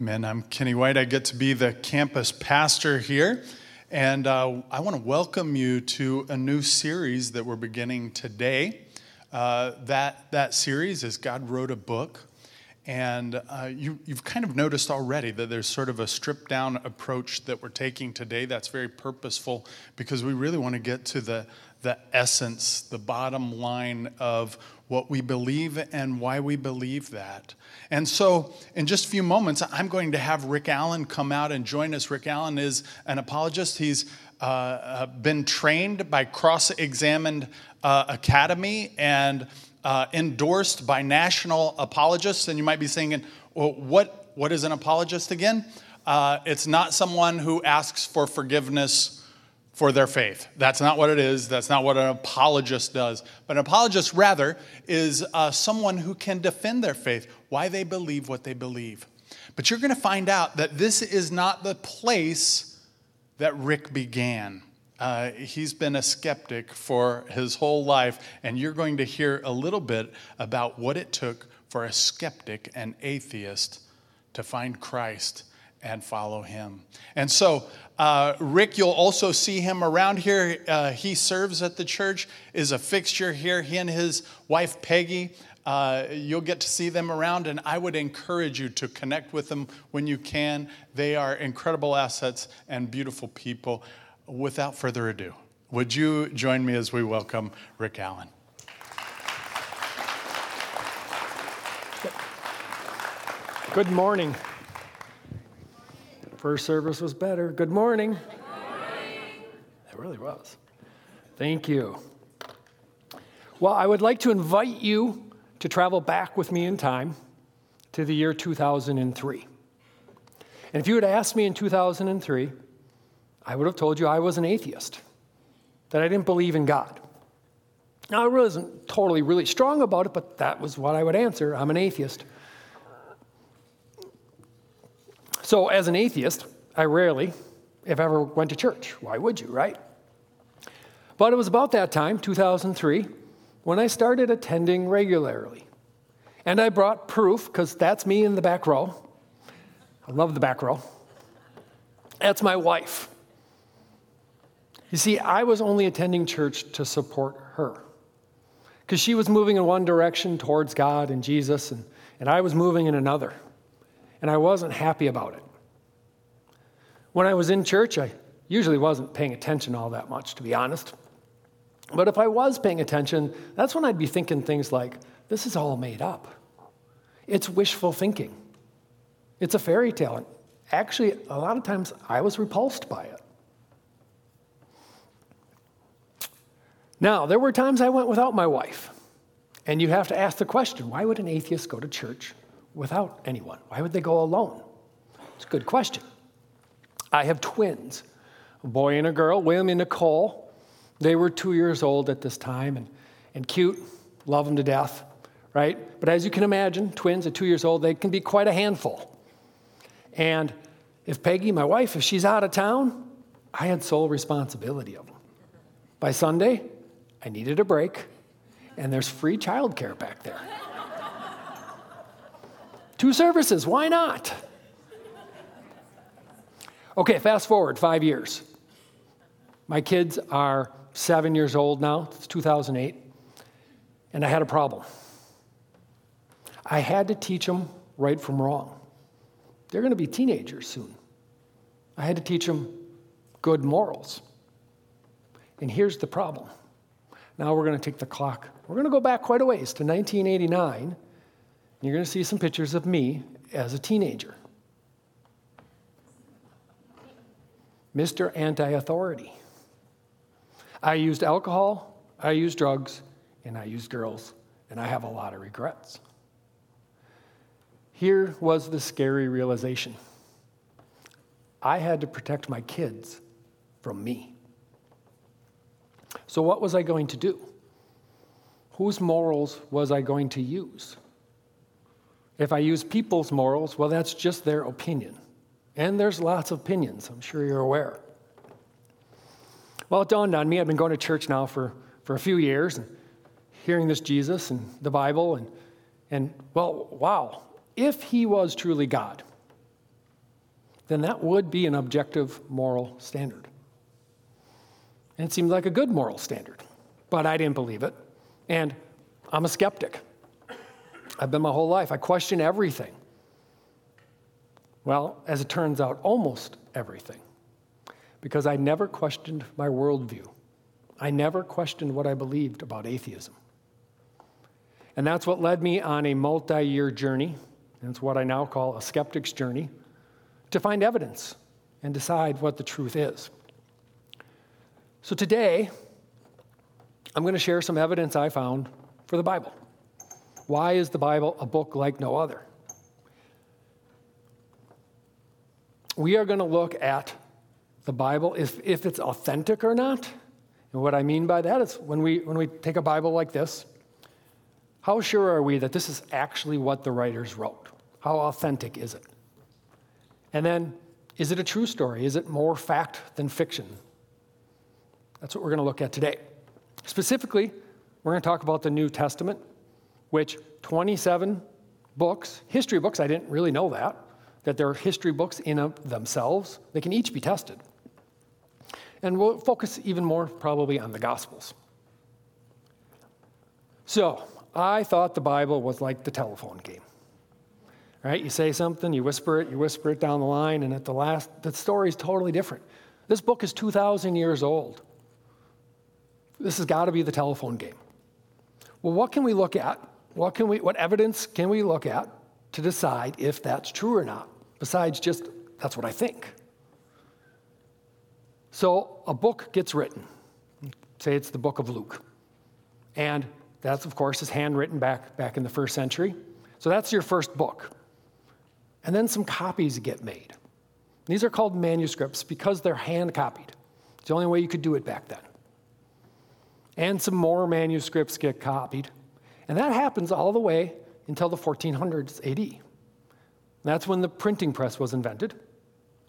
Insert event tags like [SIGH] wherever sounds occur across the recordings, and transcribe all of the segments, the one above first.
Amen. I'm Kenny White. I get to be the campus pastor here. And uh, I want to welcome you to a new series that we're beginning today. Uh, that, that series is God Wrote a Book. And uh, you, you've kind of noticed already that there's sort of a stripped down approach that we're taking today that's very purposeful because we really want to get to the, the essence, the bottom line of what we believe and why we believe that. And so, in just a few moments, I'm going to have Rick Allan come out and join us. Rick Allan is an apologist. He's uh, uh been trained by Cross Examined uh, Academy and uh, endorsed by national apologists. And you might be thinking, well, what, what is an apologist again? Uh, it's not someone who asks for forgiveness for their faith. That's not what it is. That's not what an apologist does. But an apologist, rather, is uh, someone who can defend their faith, why they believe what they believe. But you're going to find out that this is not the place that Rick began. Uh, he's been a skeptic for his whole life, and you're going to hear a little bit about what it took for a skeptic and atheist to find Christ and follow him. And so, uh, Rick, you'll also see him around here. Uh, he serves at the church, is a fixture here. He and his wife, Peggy, uh, you'll get to see them around, and I would encourage you to connect with them when you can. They are incredible assets and beautiful people. Without further ado, would you join me as we welcome Rick Allan? Good morning. First service was better. Good morning. Good morning. It really was. Thank you. Well, I would like to invite you to travel back with me in time to the year 2003. And if you had asked me in 2003, I would have told you I was an atheist, that I didn't believe in God. Now, I wasn't totally really strong about it, but that was what I would answer. I'm an atheist. So, as an atheist, I rarely, if ever, went to church. Why would you, right? But it was about that time, 2003, when I started attending regularly. And I brought proof, because that's me in the back row. I love the back row. That's my wife. You see, I was only attending church to support her. Because she was moving in one direction towards God and Jesus, and, and I was moving in another and I wasn't happy about it. When I was in church, I usually wasn't paying attention all that much, to be honest. But if I was paying attention, that's when I'd be thinking things like, this is all made up. It's wishful thinking. It's a fairy tale. And actually, a lot of times I was repulsed by it. Now, there were times I went without my wife. And you have to ask the question why would an atheist go to church without anyone? Why would they go alone? It's a good question. I have twins, a boy and a girl, William and Nicole. They were two years old at this time and, and cute, love them to death, right? But as you can imagine, twins at two years old, they can be quite a handful. And if Peggy, my wife, if she's out of town, I had sole responsibility of them. By Sunday, I needed a break, and there's free childcare back there. Two services, why not? Okay, fast forward five years. My kids are seven years old now, it's 2008, and I had a problem. I had to teach them right from wrong. They're going to be teenagers soon. I had to teach them good morals. And here's the problem. Now we're going to take the clock. We're going to go back quite a ways to 1989 you're going to see some pictures of me as a teenager. Mr. Anti Authority. I used alcohol, I used drugs, and I used girls, and I have a lot of regrets. Here was the scary realization I had to protect my kids from me. So, what was I going to do? Whose morals was I going to use? If I use people's morals, well, that's just their opinion. And there's lots of opinions, I'm sure you're aware. Well, it dawned on me, I've been going to church now for, for a few years, and hearing this Jesus and the Bible, and, and well, wow, if he was truly God, then that would be an objective moral standard. And it seemed like a good moral standard, but I didn't believe it. And I'm a skeptic. I've been my whole life. I question everything. Well, as it turns out, almost everything. Because I never questioned my worldview. I never questioned what I believed about atheism. And that's what led me on a multi year journey, and it's what I now call a skeptic's journey, to find evidence and decide what the truth is. So today, I'm going to share some evidence I found for the Bible. Why is the Bible a book like no other? We are going to look at the Bible if, if it's authentic or not. And what I mean by that is when we, when we take a Bible like this, how sure are we that this is actually what the writers wrote? How authentic is it? And then, is it a true story? Is it more fact than fiction? That's what we're going to look at today. Specifically, we're going to talk about the New Testament, which 27 books, history books, I didn't really know that, that they're history books in themselves. They can each be tested. And we'll focus even more probably on the Gospels. So, I thought the Bible was like the telephone game. Right? You say something, you whisper it, you whisper it down the line, and at the last, the story is totally different. This book is 2,000 years old. This has got to be the telephone game. Well, what can we look at? What, can we, what evidence can we look at to decide if that's true or not, besides just, that's what I think? So, a book gets written. Say it's the book of Luke. And that's, of course, is handwritten back, back in the first century. So, that's your first book. And then some copies get made. These are called manuscripts because they're hand copied. It's the only way you could do it back then and some more manuscripts get copied. And that happens all the way until the 1400s AD. That's when the printing press was invented.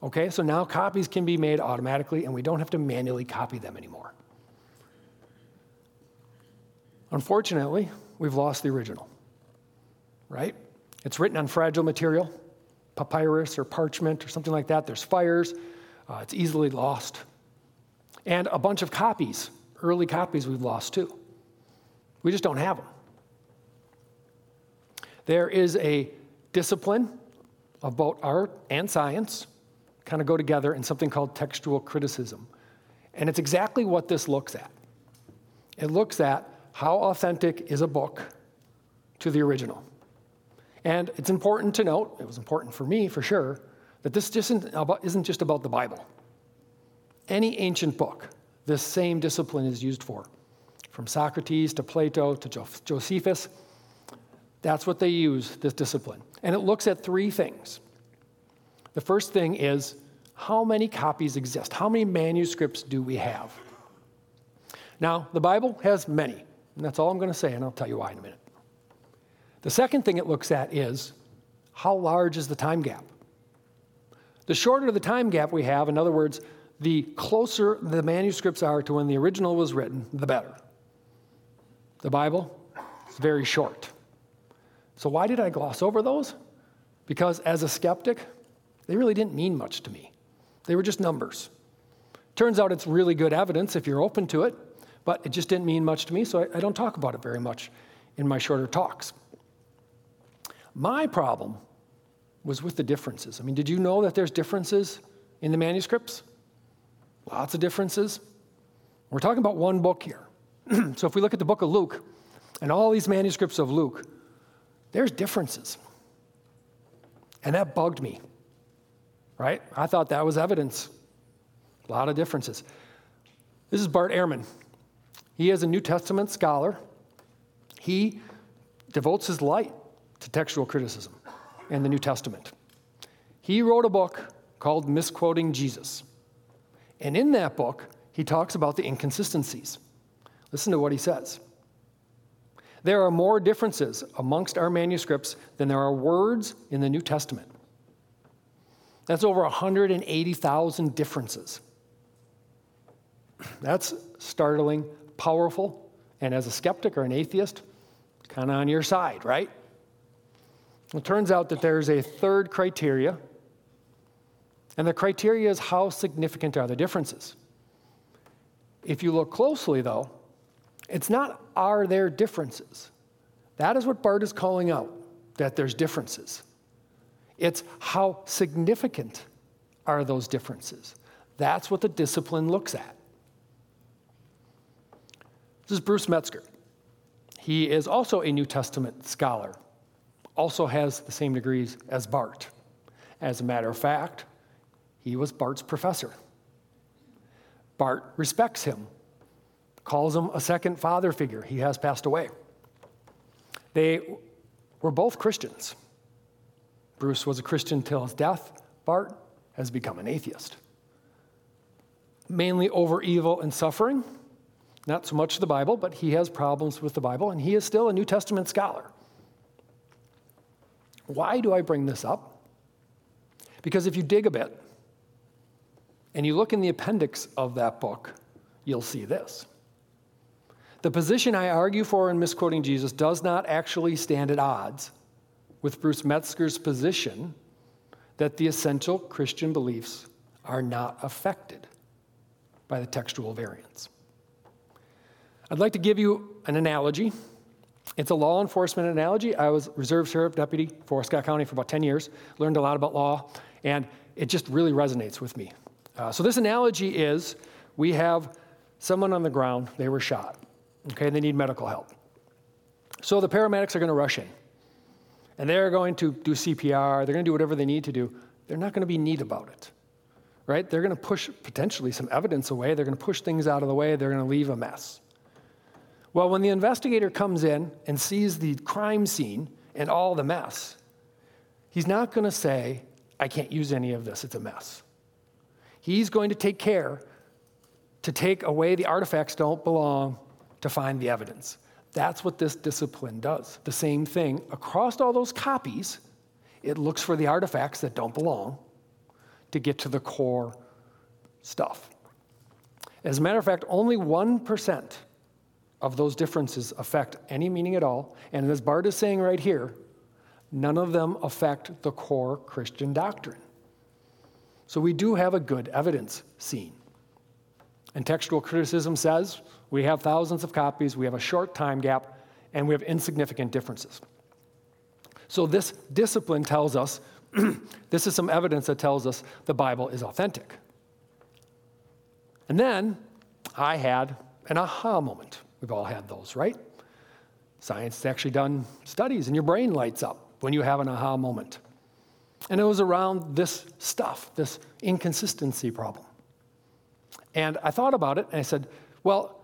Okay, so now copies can be made automatically and we don't have to manually copy them anymore. Unfortunately, we've lost the original, right? It's written on fragile material, papyrus or parchment or something like that. There's fires, uh, it's easily lost. And a bunch of copies early copies we've lost too. We just don't have them. There is a discipline of both art and science kind of go together in something called textual criticism. And it's exactly what this looks at. It looks at how authentic is a book to the original. And it's important to note, it was important for me for sure, that this just isn't just about the Bible. Any ancient book this same discipline is used for. From Socrates to Plato to Josephus, that's what they use, this discipline. And it looks at three things. The first thing is how many copies exist? How many manuscripts do we have? Now, the Bible has many, and that's all I'm going to say, and I'll tell you why in a minute. The second thing it looks at is how large is the time gap? The shorter the time gap we have, in other words, the closer the manuscripts are to when the original was written, the better. The Bible is very short. So, why did I gloss over those? Because as a skeptic, they really didn't mean much to me. They were just numbers. Turns out it's really good evidence if you're open to it, but it just didn't mean much to me, so I, I don't talk about it very much in my shorter talks. My problem was with the differences. I mean, did you know that there's differences in the manuscripts? Lots of differences. We're talking about one book here. [CLEARS THROAT] so if we look at the book of Luke and all these manuscripts of Luke, there's differences. And that bugged me, right? I thought that was evidence. A lot of differences. This is Bart Ehrman. He is a New Testament scholar. He devotes his light to textual criticism in the New Testament. He wrote a book called Misquoting Jesus. And in that book, he talks about the inconsistencies. Listen to what he says. There are more differences amongst our manuscripts than there are words in the New Testament. That's over 180,000 differences. That's startling, powerful, and as a skeptic or an atheist, kind of on your side, right? It turns out that there's a third criteria And the criteria is how significant are the differences? If you look closely, though, it's not are there differences. That is what Bart is calling out, that there's differences. It's how significant are those differences. That's what the discipline looks at. This is Bruce Metzger. He is also a New Testament scholar, also has the same degrees as Bart. As a matter of fact, he was Bart's professor. Bart respects him, calls him a second father figure. He has passed away. They were both Christians. Bruce was a Christian till his death. Bart has become an atheist. Mainly over evil and suffering, not so much the Bible, but he has problems with the Bible, and he is still a New Testament scholar. Why do I bring this up? Because if you dig a bit and you look in the appendix of that book, you'll see this. The position I argue for in misquoting Jesus does not actually stand at odds with Bruce Metzger's position that the essential Christian beliefs are not affected by the textual variants. I'd like to give you an analogy. It's a law enforcement analogy. I was reserve sheriff deputy for Scott County for about 10 years, learned a lot about law, and it just really resonates with me. Uh, so, this analogy is we have someone on the ground, they were shot, okay, they need medical help. So, the paramedics are going to rush in, and they're going to do CPR, they're going to do whatever they need to do. They're not going to be neat about it, right? They're going to push potentially some evidence away, they're going to push things out of the way, they're going to leave a mess. Well, when the investigator comes in and sees the crime scene and all the mess, he's not going to say, I can't use any of this, it's a mess. He's going to take care to take away the artifacts don't belong to find the evidence. That's what this discipline does. The same thing across all those copies, it looks for the artifacts that don't belong to get to the core stuff. As a matter of fact, only 1% of those differences affect any meaning at all. And as Bart is saying right here, none of them affect the core Christian doctrine. So we do have a good evidence scene. And textual criticism says we have thousands of copies, we have a short time gap, and we have insignificant differences. So this discipline tells us [CLEARS THROAT] this is some evidence that tells us the Bible is authentic. And then I had an aha moment. We've all had those, right? Science has actually done studies, and your brain lights up when you have an aha moment. And it was around this stuff, this inconsistency problem. And I thought about it and I said, well,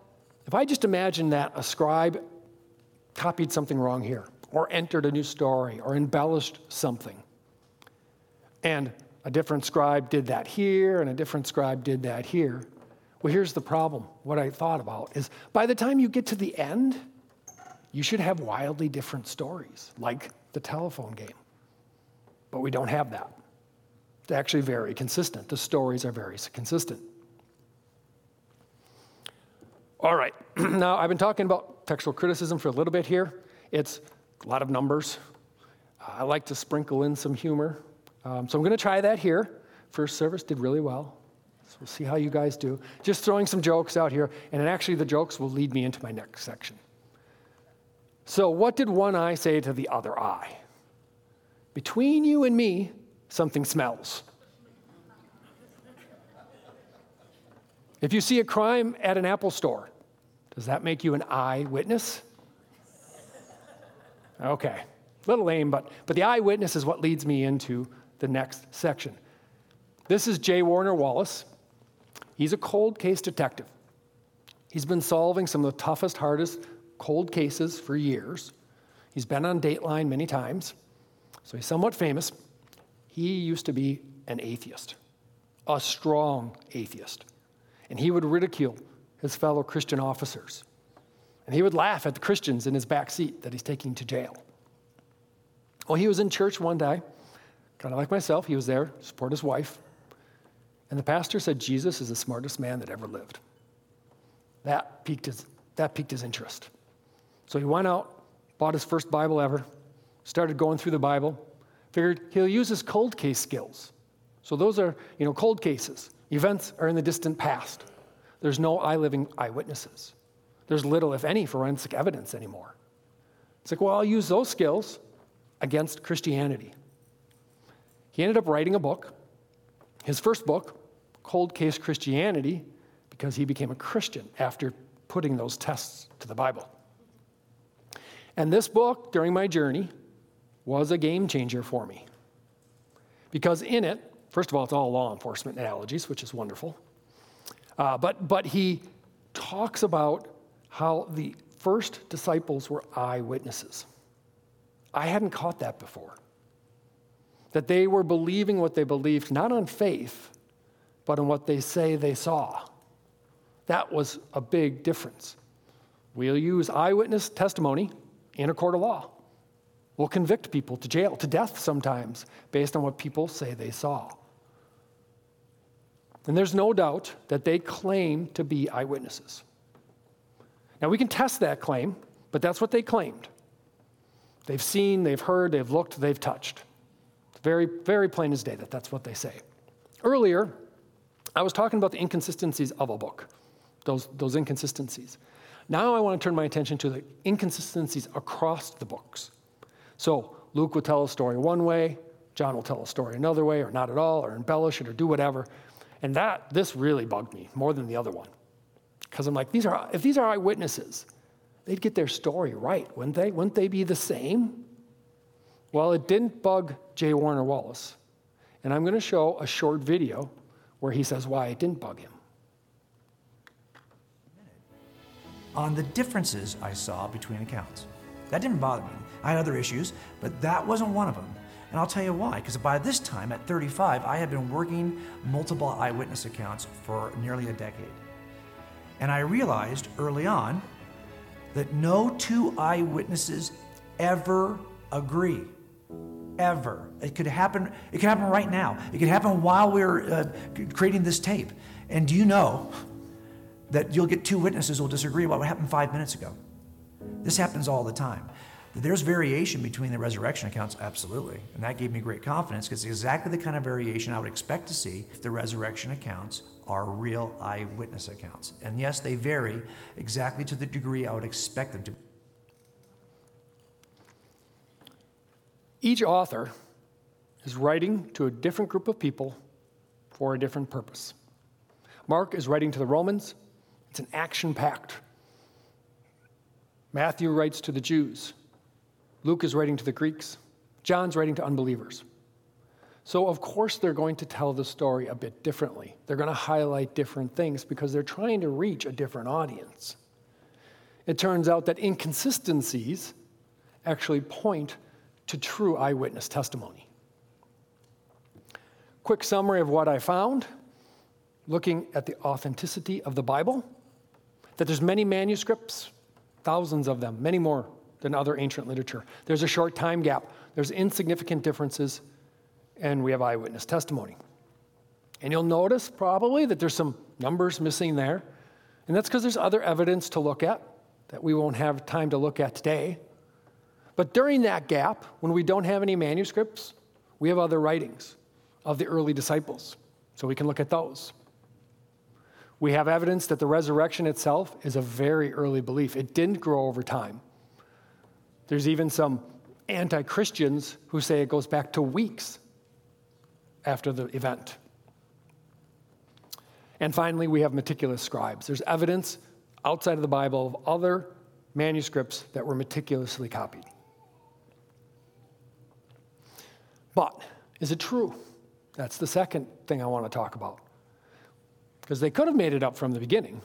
if I just imagine that a scribe copied something wrong here, or entered a new story, or embellished something, and a different scribe did that here, and a different scribe did that here, well, here's the problem. What I thought about is by the time you get to the end, you should have wildly different stories, like the telephone game. But we don't have that. It's actually very consistent. The stories are very consistent. All right, [CLEARS THROAT] now I've been talking about textual criticism for a little bit here. It's a lot of numbers. I like to sprinkle in some humor. Um, so I'm going to try that here. First service did really well. So we'll see how you guys do. Just throwing some jokes out here, and actually, the jokes will lead me into my next section. So, what did one eye say to the other eye? Between you and me, something smells. If you see a crime at an Apple store, does that make you an eyewitness? Okay, a little lame, but, but the eyewitness is what leads me into the next section. This is J. Warner Wallace. He's a cold case detective. He's been solving some of the toughest, hardest cold cases for years. He's been on Dateline many times, so he's somewhat famous. He used to be an atheist, a strong atheist, and he would ridicule his fellow Christian officers. And he would laugh at the Christians in his back seat that he's taking to jail. Well, he was in church one day, kind of like myself. He was there to support his wife. And the pastor said Jesus is the smartest man that ever lived. That piqued his, that piqued his interest. So he went out, bought his first Bible ever, started going through the Bible, figured he'll use his cold case skills. So those are, you know, cold cases. Events are in the distant past. There's no eye living eyewitnesses. There's little, if any, forensic evidence anymore. It's like, well, I'll use those skills against Christianity. He ended up writing a book, his first book, Cold Case Christianity, because he became a Christian after putting those tests to the Bible. And this book, during my journey, was a game changer for me. Because in it, first of all, it's all law enforcement analogies, which is wonderful. Uh, but, but he talks about how the first disciples were eyewitnesses. I hadn't caught that before. That they were believing what they believed, not on faith, but on what they say they saw. That was a big difference. We'll use eyewitness testimony in a court of law. We'll convict people to jail, to death sometimes, based on what people say they saw. And there's no doubt that they claim to be eyewitnesses. Now, we can test that claim, but that's what they claimed. They've seen, they've heard, they've looked, they've touched. It's very, very plain as day that that's what they say. Earlier, I was talking about the inconsistencies of a book, those, those inconsistencies. Now I want to turn my attention to the inconsistencies across the books. So Luke will tell a story one way, John will tell a story another way, or not at all, or embellish it, or do whatever. And that, this really bugged me more than the other one. Because I'm like, these are, if these are eyewitnesses, they'd get their story right, wouldn't they? Wouldn't they be the same? Well, it didn't bug J. Warner Wallace. And I'm going to show a short video where he says why it didn't bug him. On the differences I saw between accounts. That didn't bother me. I had other issues, but that wasn't one of them. And I'll tell you why. Because by this time, at 35, I had been working multiple eyewitness accounts for nearly a decade. And I realized early on that no two eyewitnesses ever agree. Ever. It could happen. It could happen right now. It could happen while we're uh, creating this tape. And do you know that you'll get two witnesses who will disagree about what happened five minutes ago? This happens all the time. There's variation between the resurrection accounts, absolutely. And that gave me great confidence because it's exactly the kind of variation I would expect to see if the resurrection accounts are real eyewitness accounts. And yes, they vary exactly to the degree I would expect them to. Each author is writing to a different group of people for a different purpose. Mark is writing to the Romans, it's an action packed. Matthew writes to the Jews. Luke is writing to the Greeks, John's writing to unbelievers. So, of course, they're going to tell the story a bit differently. They're going to highlight different things because they're trying to reach a different audience. It turns out that inconsistencies actually point to true eyewitness testimony. Quick summary of what I found looking at the authenticity of the Bible that there's many manuscripts, thousands of them, many more than other ancient literature. There's a short time gap, there's insignificant differences, and we have eyewitness testimony. And you'll notice probably that there's some numbers missing there, and that's because there's other evidence to look at that we won't have time to look at today. But during that gap, when we don't have any manuscripts, we have other writings of the early disciples, so we can look at those. We have evidence that the resurrection itself is a very early belief. It didn't grow over time. There's even some anti Christians who say it goes back to weeks after the event. And finally, we have meticulous scribes. There's evidence outside of the Bible of other manuscripts that were meticulously copied. But is it true? That's the second thing I want to talk about. Because they could have made it up from the beginning.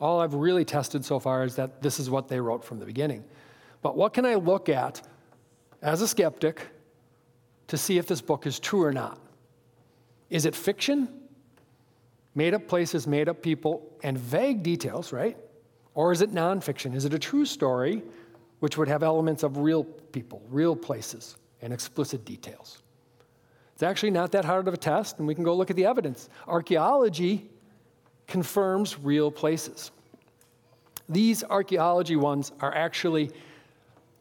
All I've really tested so far is that this is what they wrote from the beginning. But what can I look at as a skeptic to see if this book is true or not? Is it fiction? Made up places, made up people, and vague details, right? Or is it nonfiction? Is it a true story which would have elements of real people, real places, and explicit details? It's actually not that hard of a test, and we can go look at the evidence. Archaeology confirms real places. These archaeology ones are actually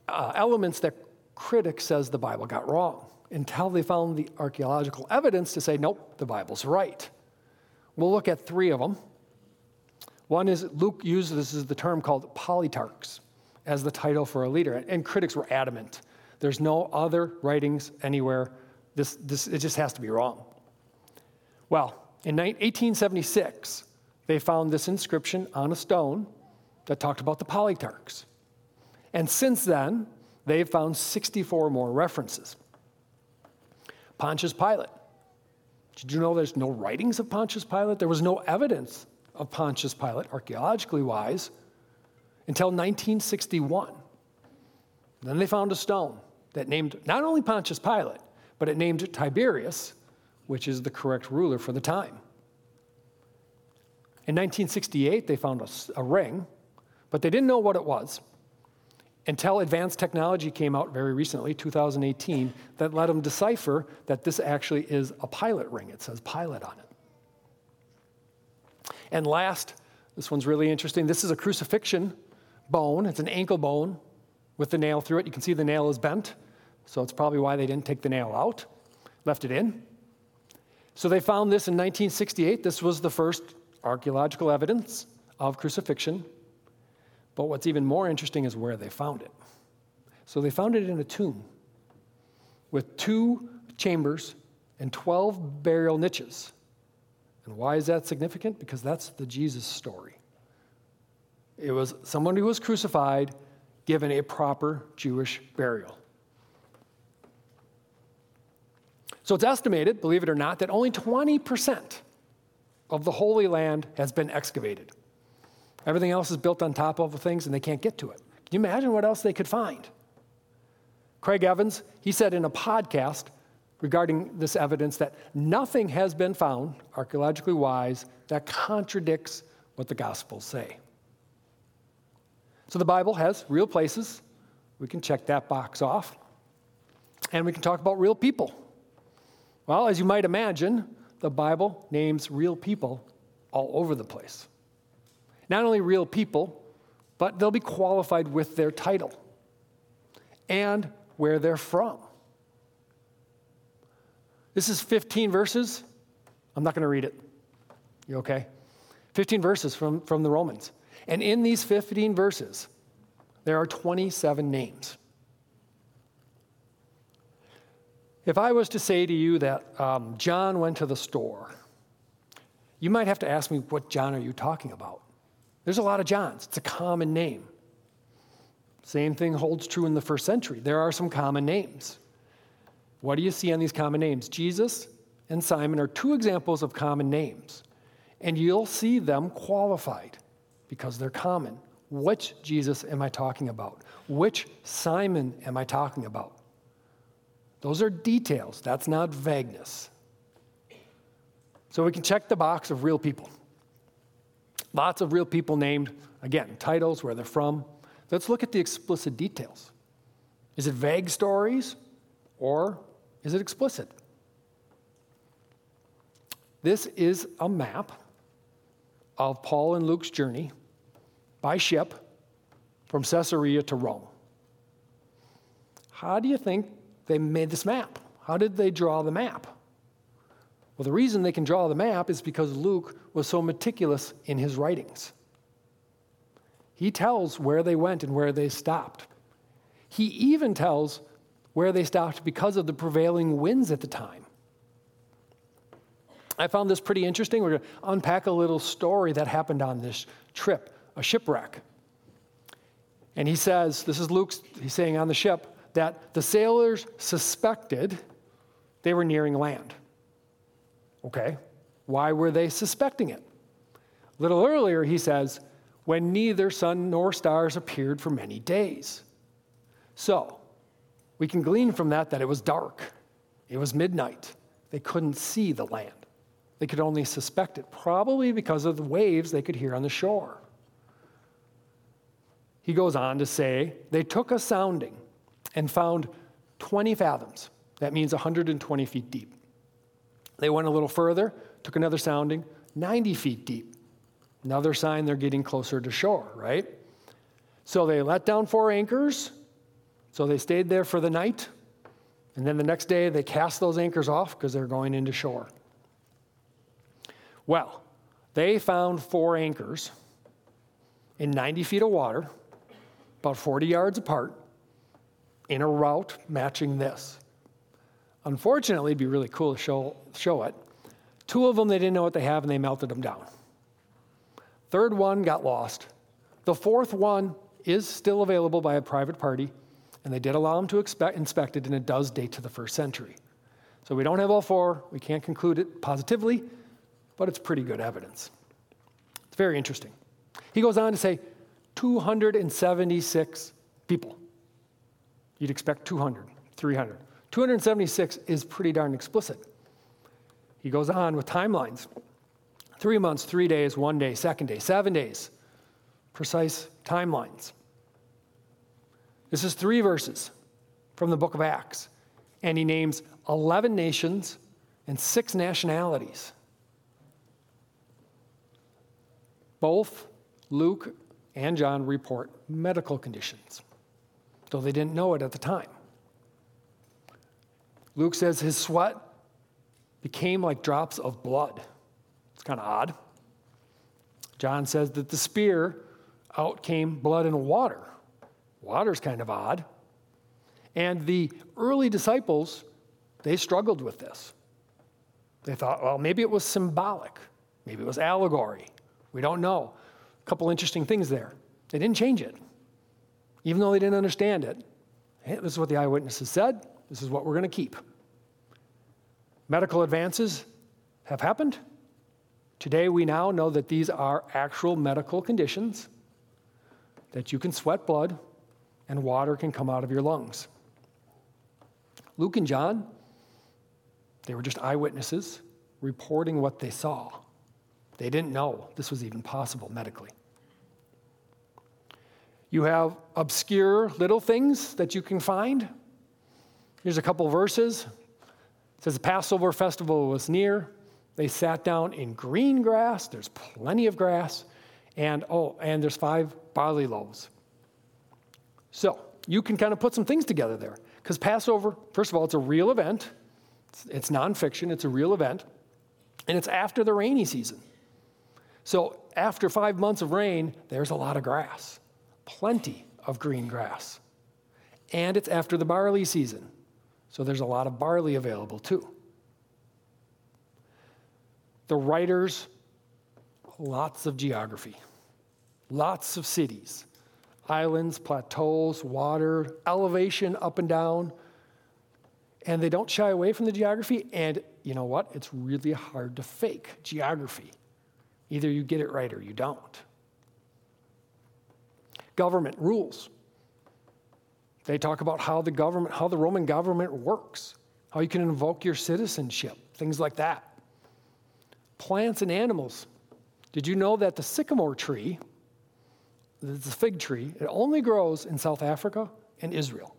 uh, elements that critics says the Bible got wrong. until they found the archaeological evidence to say, nope, the Bible's right. We'll look at three of them. One is Luke uses the term called politarchs as the title for a leader, and critics were adamant. There's no other writings anywhere. This, this, it just has to be wrong. Well, in 1876, they found this inscription on a stone that talked about the politarchs. And since then, they've found 64 more references. Pontius Pilate. Did you know there's no writings of Pontius Pilate? There was no evidence of Pontius Pilate, archaeologically wise, until 1961. Then they found a stone that named not only Pontius Pilate, but it named Tiberius, which is the correct ruler for the time. In 1968, they found a, a ring, but they didn't know what it was until advanced technology came out very recently, 2018, that let them decipher that this actually is a Pilate ring. It says Pilate on it. And last, this one's really interesting. This is a crucifixion bone, it's an ankle bone with the nail through it. You can see the nail is bent, so it's probably why they didn't take the nail out, left it in. So they found this in 1968. This was the first archaeological evidence of crucifixion. But what's even more interesting is where they found it. So they found it in a tomb with two chambers and 12 burial niches. And why is that significant? Because that's the Jesus story. It was someone who was crucified given a proper Jewish burial. So it's estimated, believe it or not, that only 20% of the Holy Land has been excavated. Everything else is built on top of things and they can't get to it. Can you imagine what else they could find? Craig Evans, he said in a podcast regarding this evidence that nothing has been found, archaeologically wise, that contradicts what the Gospels say. So the Bible has real places. We can check that box off. And we can talk about real people. Well, as you might imagine, the Bible names real people all over the place. Not only real people, but they'll be qualified with their title and where they're from. This is 15 verses. I'm not going to read it. You okay? 15 verses from, from the Romans. And in these 15 verses, there are 27 names. If I was to say to you that um, John went to the store, you might have to ask me, what John are you talking about? There's a lot of Johns, it's a common name. Same thing holds true in the first century. There are some common names. What do you see on these common names? Jesus and Simon are two examples of common names, and you'll see them qualified because they're common. Which Jesus am I talking about? Which Simon am I talking about? Those are details, that's not vagueness. So we can check the box of real people. Lots of real people named, again, titles, where they're from. Let's look at the explicit details. Is it vague stories or is it explicit? This is a map of Paul and Luke's journey by ship from Caesarea to Rome. How do you think they made this map? How did they draw the map? Well, the reason they can draw the map is because Luke was so meticulous in his writings. He tells where they went and where they stopped. He even tells where they stopped because of the prevailing winds at the time. I found this pretty interesting. We're going to unpack a little story that happened on this trip, a shipwreck. And he says, this is Luke, he's saying on the ship, that the sailors suspected they were nearing land. Okay, why were they suspecting it? A little earlier, he says, when neither sun nor stars appeared for many days. So, we can glean from that that it was dark. It was midnight. They couldn't see the land. They could only suspect it, probably because of the waves they could hear on the shore. He goes on to say, they took a sounding and found 20 fathoms. That means 120 feet deep. They went a little further, took another sounding, 90 feet deep. Another sign they're getting closer to shore, right? So they let down four anchors. So they stayed there for the night. And then the next day, they cast those anchors off because they're going into shore. Well, they found four anchors in 90 feet of water, about 40 yards apart, in a route matching this. Unfortunately, it'd be really cool to show, show it. Two of them, they didn't know what they have and they melted them down. Third one got lost. The fourth one is still available by a private party, and they did allow them to expect, inspect it, and it does date to the first century. So we don't have all four. We can't conclude it positively, but it's pretty good evidence. It's very interesting. He goes on to say 276 people. You'd expect 200, 300. 276 is pretty darn explicit. He goes on with timelines three months, three days, one day, second day, seven days. Precise timelines. This is three verses from the book of Acts, and he names 11 nations and six nationalities. Both Luke and John report medical conditions, though they didn't know it at the time. Luke says his sweat became like drops of blood. It's kind of odd. John says that the spear out came blood and water. Water's kind of odd. And the early disciples, they struggled with this. They thought, well, maybe it was symbolic, maybe it was allegory. We don't know. A couple interesting things there. They didn't change it, even though they didn't understand it. Hey, this is what the eyewitnesses said. This is what we're going to keep. Medical advances have happened. Today, we now know that these are actual medical conditions, that you can sweat blood and water can come out of your lungs. Luke and John, they were just eyewitnesses reporting what they saw. They didn't know this was even possible medically. You have obscure little things that you can find. Here's a couple verses. Says the Passover festival was near. They sat down in green grass. There's plenty of grass. And oh, and there's five barley loaves. So you can kind of put some things together there. Because Passover, first of all, it's a real event. It's, it's nonfiction, it's a real event. And it's after the rainy season. So after five months of rain, there's a lot of grass, plenty of green grass. And it's after the barley season. So there's a lot of barley available too. The writers, lots of geography, lots of cities, islands, plateaus, water, elevation up and down. And they don't shy away from the geography. And you know what? It's really hard to fake geography. Either you get it right or you don't. Government rules. They talk about how the government, how the Roman government works, how you can invoke your citizenship, things like that. Plants and animals. Did you know that the sycamore tree, the fig tree, it only grows in South Africa and Israel?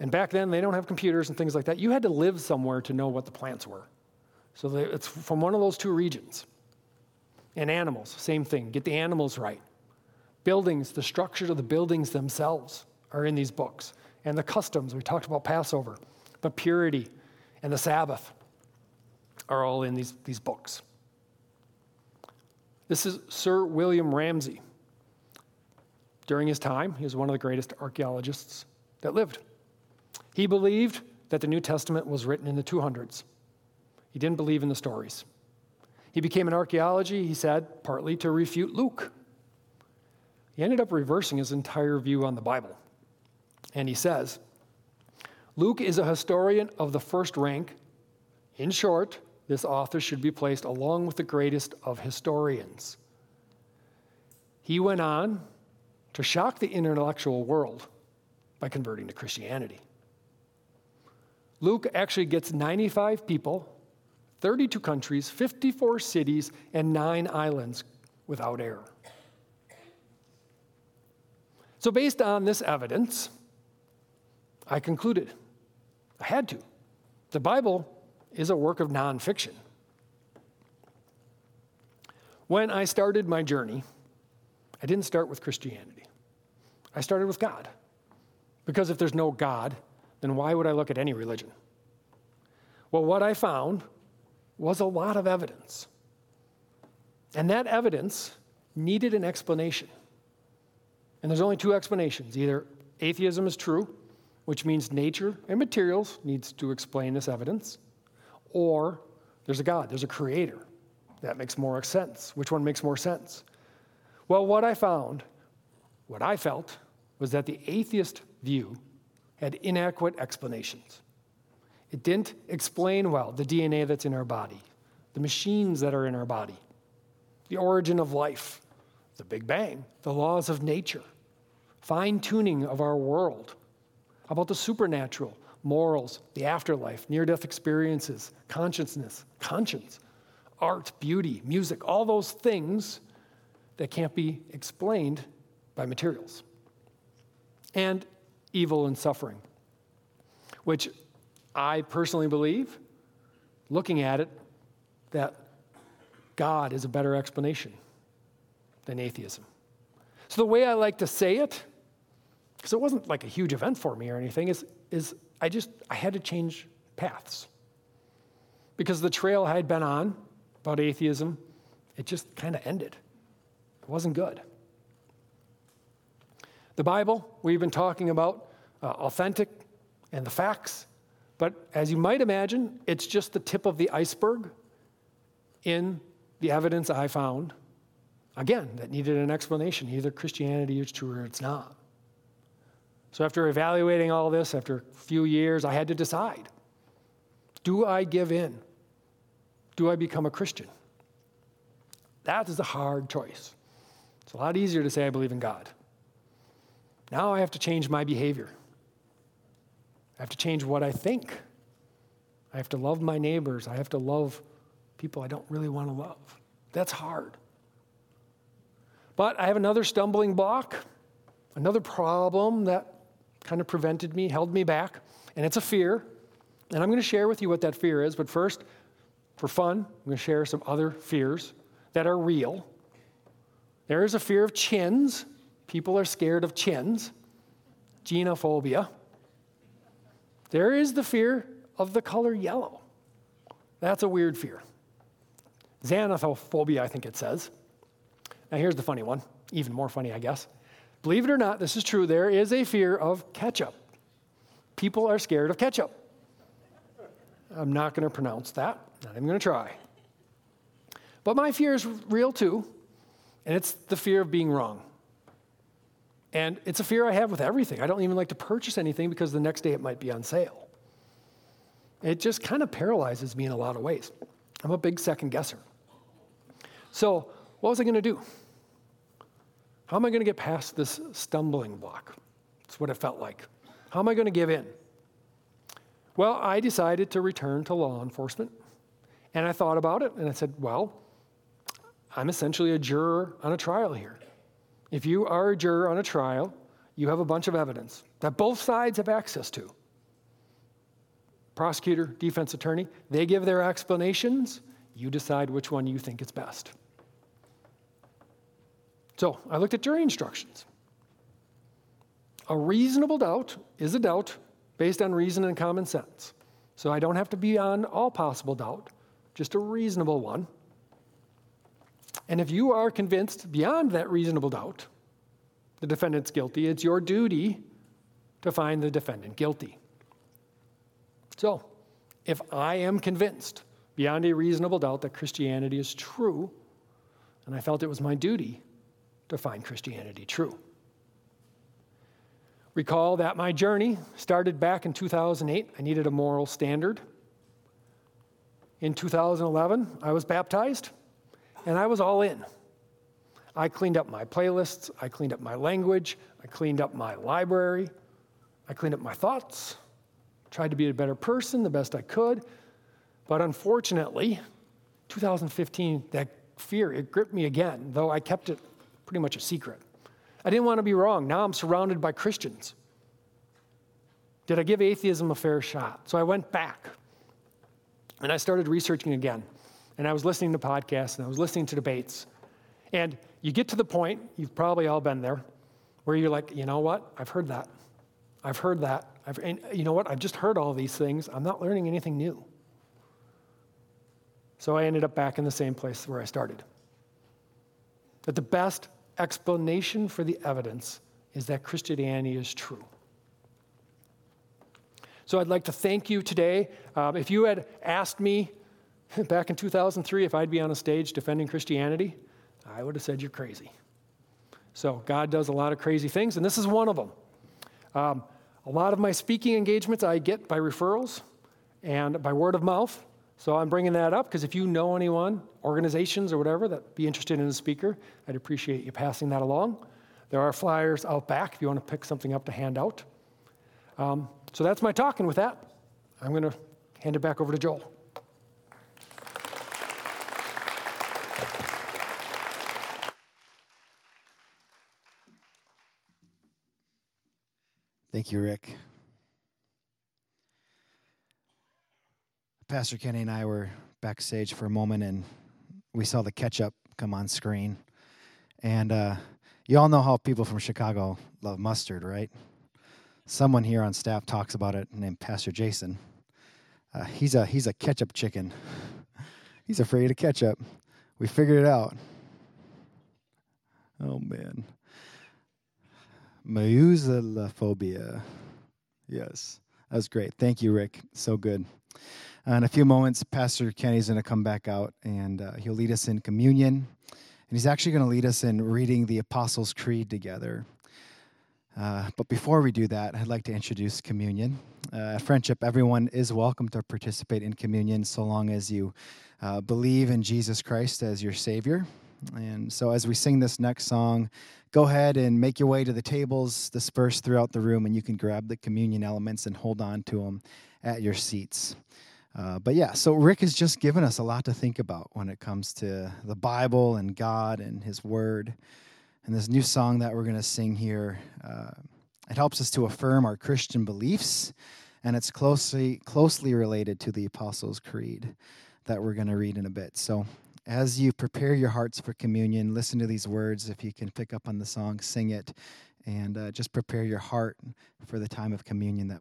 And back then, they don't have computers and things like that. You had to live somewhere to know what the plants were. So they, it's from one of those two regions. And animals, same thing. Get the animals right. Buildings, the structure of the buildings themselves are in these books. And the customs, we talked about Passover, the purity, and the Sabbath are all in these, these books. This is Sir William Ramsay. During his time, he was one of the greatest archaeologists that lived. He believed that the New Testament was written in the 200s. He didn't believe in the stories. He became an archaeology, he said, partly to refute Luke. He ended up reversing his entire view on the Bible. And he says, Luke is a historian of the first rank. In short, this author should be placed along with the greatest of historians. He went on to shock the intellectual world by converting to Christianity. Luke actually gets 95 people 32 countries, 54 cities, and nine islands without error. So, based on this evidence, I concluded I had to. The Bible is a work of nonfiction. When I started my journey, I didn't start with Christianity. I started with God. Because if there's no God, then why would I look at any religion? Well, what I found was a lot of evidence. And that evidence needed an explanation. And there's only two explanations either atheism is true, which means nature and materials needs to explain this evidence, or there's a God, there's a creator. That makes more sense. Which one makes more sense? Well, what I found, what I felt, was that the atheist view had inadequate explanations. It didn't explain well the DNA that's in our body, the machines that are in our body, the origin of life, the Big Bang, the laws of nature, fine tuning of our world, about the supernatural, morals, the afterlife, near death experiences, consciousness, conscience, art, beauty, music, all those things that can't be explained by materials. And evil and suffering, which I personally believe, looking at it, that God is a better explanation than atheism. So, the way I like to say it, because it wasn't like a huge event for me or anything, is, is I just I had to change paths. Because the trail I had been on about atheism, it just kind of ended. It wasn't good. The Bible, we've been talking about uh, authentic and the facts, but as you might imagine, it's just the tip of the iceberg in the evidence I found. Again, that needed an explanation. Either Christianity is true or it's not. So, after evaluating all this, after a few years, I had to decide do I give in? Do I become a Christian? That is a hard choice. It's a lot easier to say I believe in God. Now I have to change my behavior. I have to change what I think. I have to love my neighbors. I have to love people I don't really want to love. That's hard. But I have another stumbling block, another problem that kind of prevented me, held me back, and it's a fear. And I'm going to share with you what that fear is. But first, for fun, I'm going to share some other fears that are real. There is a fear of chins. People are scared of chins, genophobia. There is the fear of the color yellow. That's a weird fear. Xanthophobia, I think it says. Now, here's the funny one, even more funny, I guess. Believe it or not, this is true. There is a fear of ketchup. People are scared of ketchup. I'm not going to pronounce that, not even going to try. But my fear is real too, and it's the fear of being wrong. And it's a fear I have with everything. I don't even like to purchase anything because the next day it might be on sale. It just kind of paralyzes me in a lot of ways. I'm a big second guesser. So, what was I going to do? How am I going to get past this stumbling block? That's what it felt like. How am I going to give in? Well, I decided to return to law enforcement. And I thought about it and I said, well, I'm essentially a juror on a trial here. If you are a juror on a trial, you have a bunch of evidence that both sides have access to. Prosecutor, defense attorney, they give their explanations. You decide which one you think is best. So I looked at jury instructions. A reasonable doubt is a doubt based on reason and common sense. So I don't have to be on all possible doubt, just a reasonable one. And if you are convinced beyond that reasonable doubt the defendant's guilty, it's your duty to find the defendant guilty. So, if I am convinced beyond a reasonable doubt that Christianity is true, and I felt it was my duty to find Christianity true. Recall that my journey started back in 2008. I needed a moral standard. In 2011, I was baptized and I was all in. I cleaned up my playlists, I cleaned up my language, I cleaned up my library, I cleaned up my thoughts, tried to be a better person the best I could. But unfortunately, 2015, that fear, it gripped me again, though I kept it pretty much a secret. I didn't want to be wrong. Now I'm surrounded by Christians. Did I give atheism a fair shot? So I went back and I started researching again and I was listening to podcasts and I was listening to debates. And you get to the point, you've probably all been there, where you're like, you know what? I've heard that. I've heard that. I've, and you know what? I've just heard all these things. I'm not learning anything new. So I ended up back in the same place where I started. That the best explanation for the evidence is that Christianity is true. So I'd like to thank you today. Um, if you had asked me [LAUGHS] back in 2003 if I'd be on a stage defending Christianity, I would have said you're crazy. So God does a lot of crazy things, and this is one of them. Um, a lot of my speaking engagements I get by referrals and by word of mouth. So I'm bringing that up because if you know anyone, organizations or whatever that be interested in a speaker, I'd appreciate you passing that along. There are flyers out back if you want to pick something up to hand out. Um, so that's my talk, and with that, I'm going to hand it back over to Joel. Thank you, Rick. Pastor Kenny and I were backstage for a moment and we saw the ketchup come on screen. And uh, you all know how people from Chicago love mustard, right? Someone here on staff talks about it named Pastor Jason. Uh, he's, a, he's a ketchup chicken. [LAUGHS] He's afraid of ketchup. We figured it out. Oh, man. Mauselophobia. Yes, that was great. Thank you, Rick. So good. Uh, in a few moments, Pastor Kenny's going to come back out and uh, he'll lead us in communion. And he's actually going to lead us in reading the Apostles' Creed together. Uh, but before we do that, I'd like to introduce communion. Uh, Friendship, everyone is welcome to participate in communion so long as you uh, believe in Jesus Christ as your Savior. And so, as we sing this next song, go ahead and make your way to the tables dispersed throughout the room, and you can grab the communion elements and hold on to them at your seats. Uh, but yeah, so Rick has just given us a lot to think about when it comes to the Bible and God and His Word. And this new song that we're going to sing here, uh, it helps us to affirm our Christian beliefs, and it's closely closely related to the Apostles' Creed that we're going to read in a bit. So as you prepare your hearts for communion, listen to these words. If you can pick up on the song, sing it, and uh, just prepare your heart for the time of communion that